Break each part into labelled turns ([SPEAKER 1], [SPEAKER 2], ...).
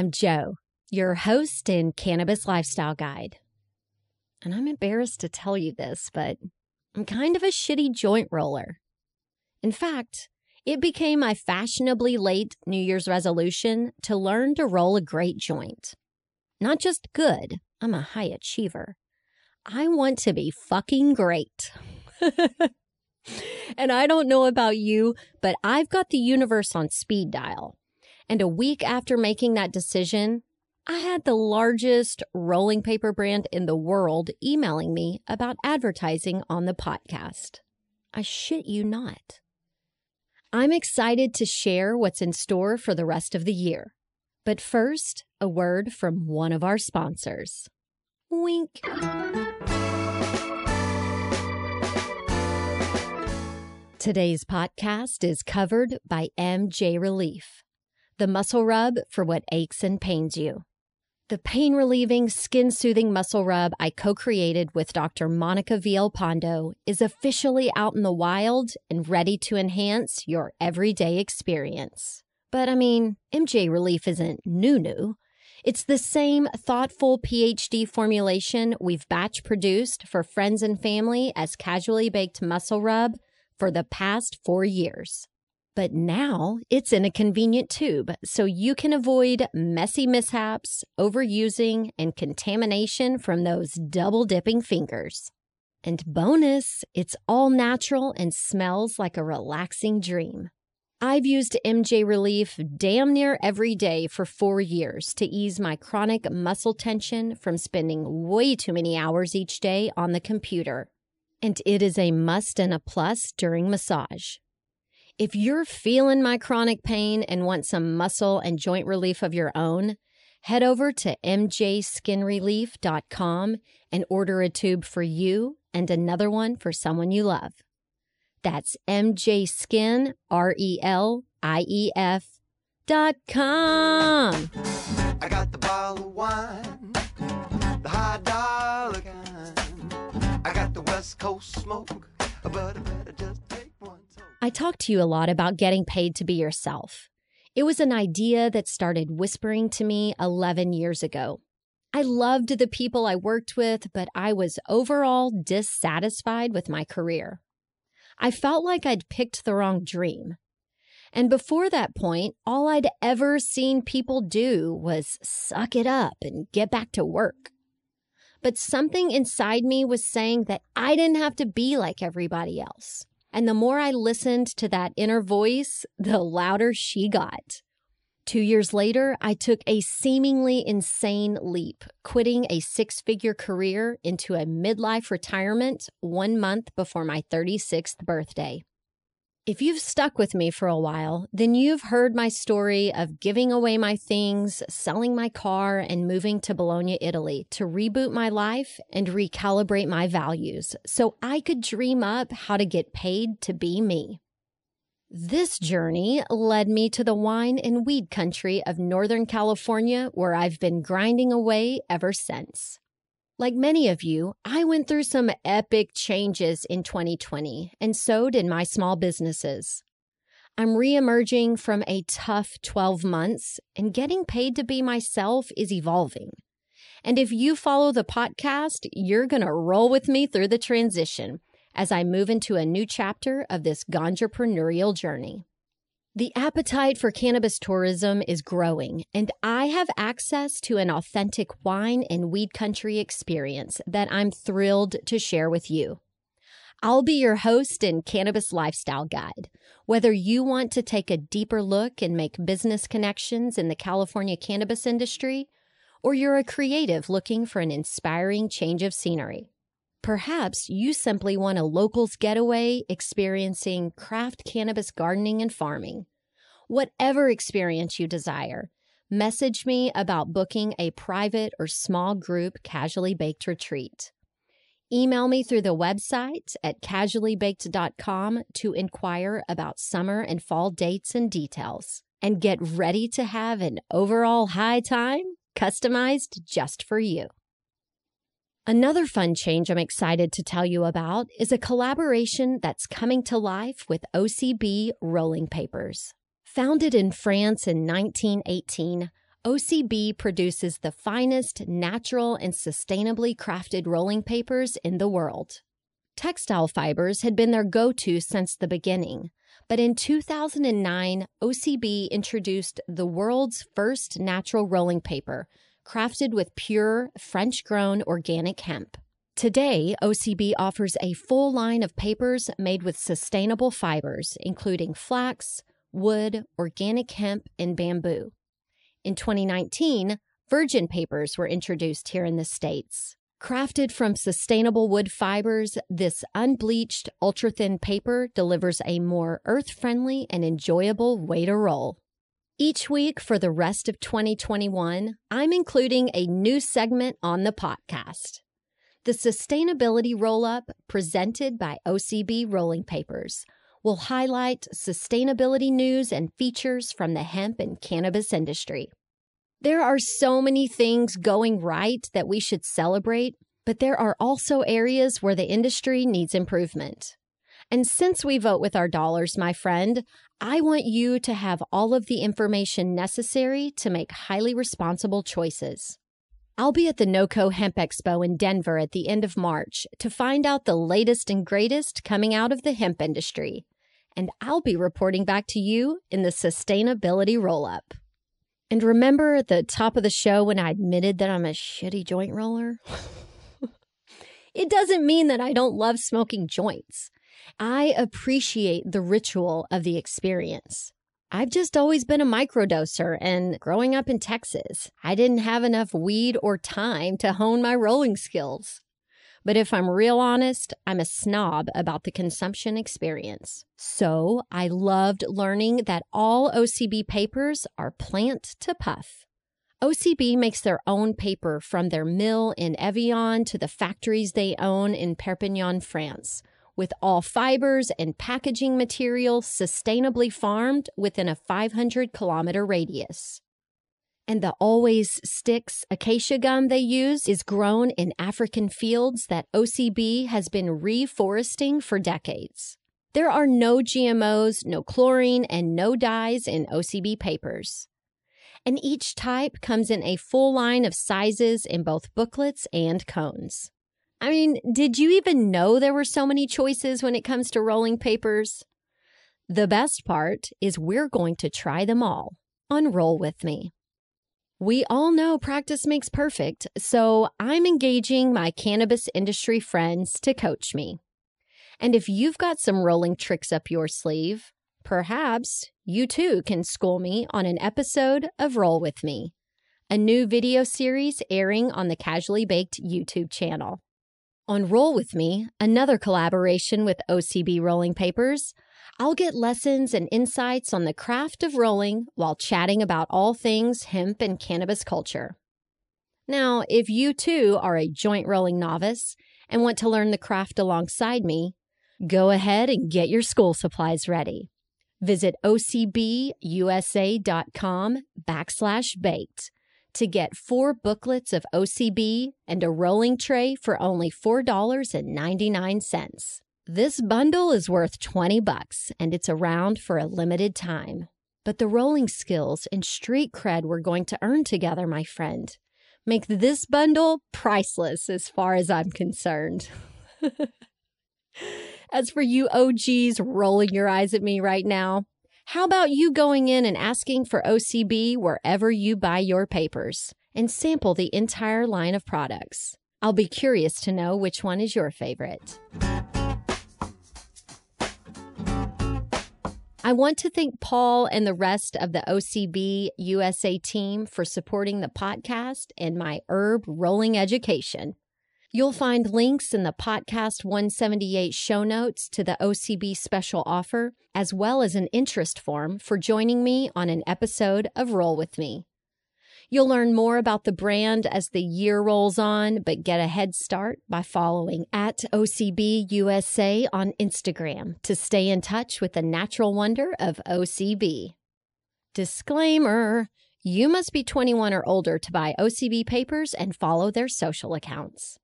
[SPEAKER 1] I'm Joe, your host and cannabis lifestyle guide. And I'm embarrassed to tell you this, but I'm kind of a shitty joint roller. In fact, it became my fashionably late New Year's resolution to learn to roll a great joint. Not just good, I'm a high achiever. I want to be fucking great. and I don't know about you, but I've got the universe on speed dial. And a week after making that decision, I had the largest rolling paper brand in the world emailing me about advertising on the podcast. I shit you not. I'm excited to share what's in store for the rest of the year. But first, a word from one of our sponsors. Wink. Today's podcast is covered by MJ Relief, the muscle rub for what aches and pains you. The pain relieving, skin soothing muscle rub I co created with Dr. Monica Villalpando is officially out in the wild and ready to enhance your everyday experience. But I mean, MJ Relief isn't new new. It's the same thoughtful PhD formulation we've batch produced for friends and family as casually baked muscle rub for the past four years. But now it's in a convenient tube, so you can avoid messy mishaps, overusing, and contamination from those double dipping fingers. And bonus, it's all natural and smells like a relaxing dream. I've used MJ Relief damn near every day for four years to ease my chronic muscle tension from spending way too many hours each day on the computer and it is a must and a plus during massage. If you're feeling my chronic pain and want some muscle and joint relief of your own, head over to mjskinrelief.com and order a tube for you and another one for someone you love. That's mjskin, R-E-L-I-E-F dot com.
[SPEAKER 2] I got the bottle of wine, the high dollar kind. I got the West Coast smoke, but I better just.
[SPEAKER 1] I talk to you a lot about getting paid to be yourself. It was an idea that started whispering to me 11 years ago. I loved the people I worked with, but I was overall dissatisfied with my career. I felt like I'd picked the wrong dream. And before that point, all I'd ever seen people do was suck it up and get back to work but something inside me was saying that I didn't have to be like everybody else. And the more I listened to that inner voice, the louder she got. Two years later, I took a seemingly insane leap, quitting a six figure career into a midlife retirement one month before my 36th birthday. If you've stuck with me for a while, then you've heard my story of giving away my things, selling my car, and moving to Bologna, Italy to reboot my life and recalibrate my values so I could dream up how to get paid to be me. This journey led me to the wine and weed country of Northern California, where I've been grinding away ever since. Like many of you, I went through some epic changes in 2020, and so did my small businesses. I'm reemerging from a tough 12 months, and getting paid to be myself is evolving. And if you follow the podcast, you're going to roll with me through the transition as I move into a new chapter of this entrepreneurial journey. The appetite for cannabis tourism is growing, and I have access to an authentic wine and weed country experience that I'm thrilled to share with you. I'll be your host and cannabis lifestyle guide. Whether you want to take a deeper look and make business connections in the California cannabis industry, or you're a creative looking for an inspiring change of scenery. Perhaps you simply want a locals getaway experiencing craft cannabis gardening and farming. Whatever experience you desire, message me about booking a private or small group casually baked retreat. Email me through the website at casuallybaked.com to inquire about summer and fall dates and details. And get ready to have an overall high time customized just for you. Another fun change I'm excited to tell you about is a collaboration that's coming to life with OCB Rolling Papers. Founded in France in 1918, OCB produces the finest natural and sustainably crafted rolling papers in the world. Textile fibers had been their go to since the beginning, but in 2009, OCB introduced the world's first natural rolling paper crafted with pure, French grown organic hemp. Today, OCB offers a full line of papers made with sustainable fibers, including flax, wood, organic hemp, and bamboo. In 2019, virgin papers were introduced here in the States. Crafted from sustainable wood fibers, this unbleached, ultra thin paper delivers a more earth friendly and enjoyable way to roll. Each week for the rest of 2021, I'm including a new segment on the podcast. The Sustainability Roll Up, presented by OCB Rolling Papers, will highlight sustainability news and features from the hemp and cannabis industry. There are so many things going right that we should celebrate, but there are also areas where the industry needs improvement. And since we vote with our dollars, my friend, I want you to have all of the information necessary to make highly responsible choices. I'll be at the NOCO Hemp Expo in Denver at the end of March to find out the latest and greatest coming out of the hemp industry. And I'll be reporting back to you in the sustainability roll up. And remember at the top of the show when I admitted that I'm a shitty joint roller? it doesn't mean that I don't love smoking joints. I appreciate the ritual of the experience. I've just always been a microdoser, and growing up in Texas, I didn't have enough weed or time to hone my rolling skills. But if I'm real honest, I'm a snob about the consumption experience. So I loved learning that all OCB papers are plant to puff. OCB makes their own paper from their mill in Evian to the factories they own in Perpignan, France with all fibers and packaging material sustainably farmed within a 500 kilometer radius. And the Always Sticks acacia gum they use is grown in African fields that OCB has been reforesting for decades. There are no GMOs, no chlorine, and no dyes in OCB papers. And each type comes in a full line of sizes in both booklets and cones. I mean, did you even know there were so many choices when it comes to rolling papers? The best part is we're going to try them all Unroll With Me. We all know practice makes perfect, so I'm engaging my cannabis industry friends to coach me. And if you've got some rolling tricks up your sleeve, Perhaps you too can school me on an episode of Roll With Me, a new video series airing on the Casually Baked YouTube channel. On Roll With Me, another collaboration with OCB Rolling Papers, I'll get lessons and insights on the craft of rolling while chatting about all things hemp and cannabis culture. Now, if you too are a joint rolling novice and want to learn the craft alongside me, go ahead and get your school supplies ready. Visit ocbusa.com backslash baked to get four booklets of OCB and a rolling tray for only $4.99. This bundle is worth 20 bucks and it's around for a limited time. But the rolling skills and street cred we're going to earn together, my friend, make this bundle priceless as far as I'm concerned. as for you OGs rolling your eyes at me right now, how about you going in and asking for OCB wherever you buy your papers and sample the entire line of products? I'll be curious to know which one is your favorite. I want to thank Paul and the rest of the OCB USA team for supporting the podcast and my herb rolling education. You'll find links in the podcast 178 show notes to the OCB special offer, as well as an interest form for joining me on an episode of Roll With Me. You'll learn more about the brand as the year rolls on, but get a head start by following at OCB USA on Instagram to stay in touch with the natural wonder of OCB. Disclaimer You must be 21 or older to buy OCB papers and follow their social accounts.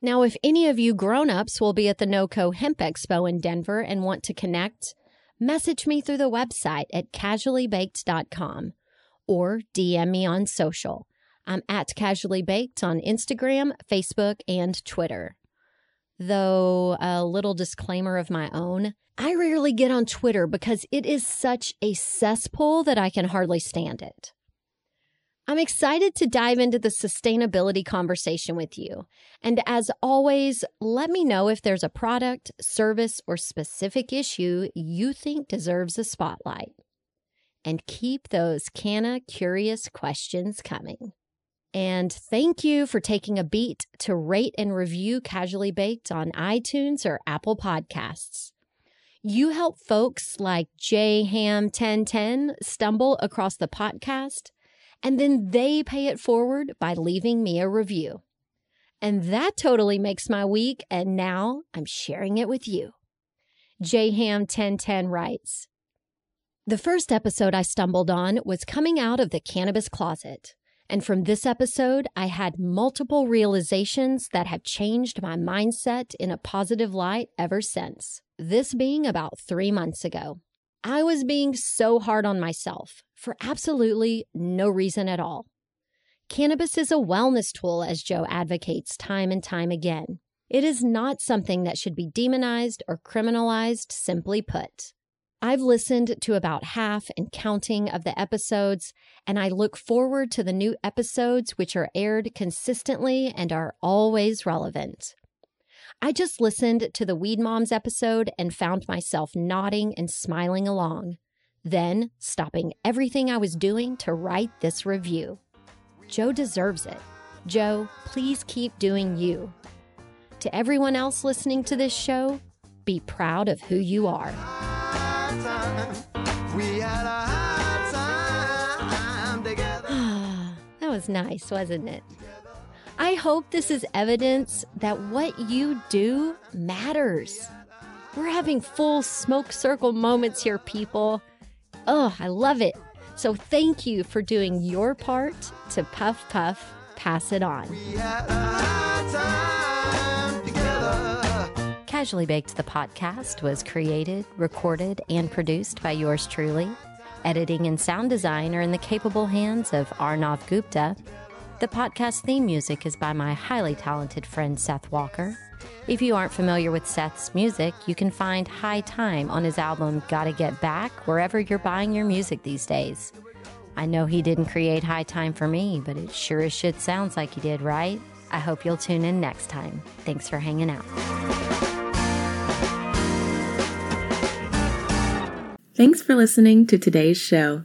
[SPEAKER 1] Now, if any of you grown-ups will be at the NOCO Hemp Expo in Denver and want to connect, message me through the website at casuallybaked.com or DM me on social. I'm at Casually Baked on Instagram, Facebook, and Twitter. Though, a little disclaimer of my own, I rarely get on Twitter because it is such a cesspool that I can hardly stand it. I'm excited to dive into the sustainability conversation with you. And as always, let me know if there's a product, service, or specific issue you think deserves a spotlight. And keep those canna curious questions coming. And thank you for taking a beat to rate and review Casually Baked on iTunes or Apple Podcasts. You help folks like J Ham 1010 stumble across the podcast and then they pay it forward by leaving me a review. And that totally makes my week, and now I'm sharing it with you. JHam1010 writes The first episode I stumbled on was coming out of the cannabis closet. And from this episode, I had multiple realizations that have changed my mindset in a positive light ever since. This being about three months ago. I was being so hard on myself for absolutely no reason at all. Cannabis is a wellness tool, as Joe advocates time and time again. It is not something that should be demonized or criminalized, simply put. I've listened to about half and counting of the episodes, and I look forward to the new episodes which are aired consistently and are always relevant. I just listened to the Weed Moms episode and found myself nodding and smiling along, then stopping everything I was doing to write this review. Joe deserves it. Joe, please keep doing you. To everyone else listening to this show, be proud of who you are. that was nice, wasn't it? I hope this is evidence that what you do matters. We're having full smoke circle moments here, people. Oh, I love it. So thank you for doing your part to Puff Puff Pass It On. Casually Baked, the podcast, was created, recorded, and produced by yours truly. Editing and sound design are in the capable hands of Arnav Gupta. The podcast theme music is by my highly talented friend Seth Walker. If you aren't familiar with Seth's music, you can find High Time on his album Gotta Get Back wherever you're buying your music these days. I know he didn't create High Time for me, but it sure as shit sounds like he did, right? I hope you'll tune in next time. Thanks for hanging out.
[SPEAKER 3] Thanks for listening to today's show.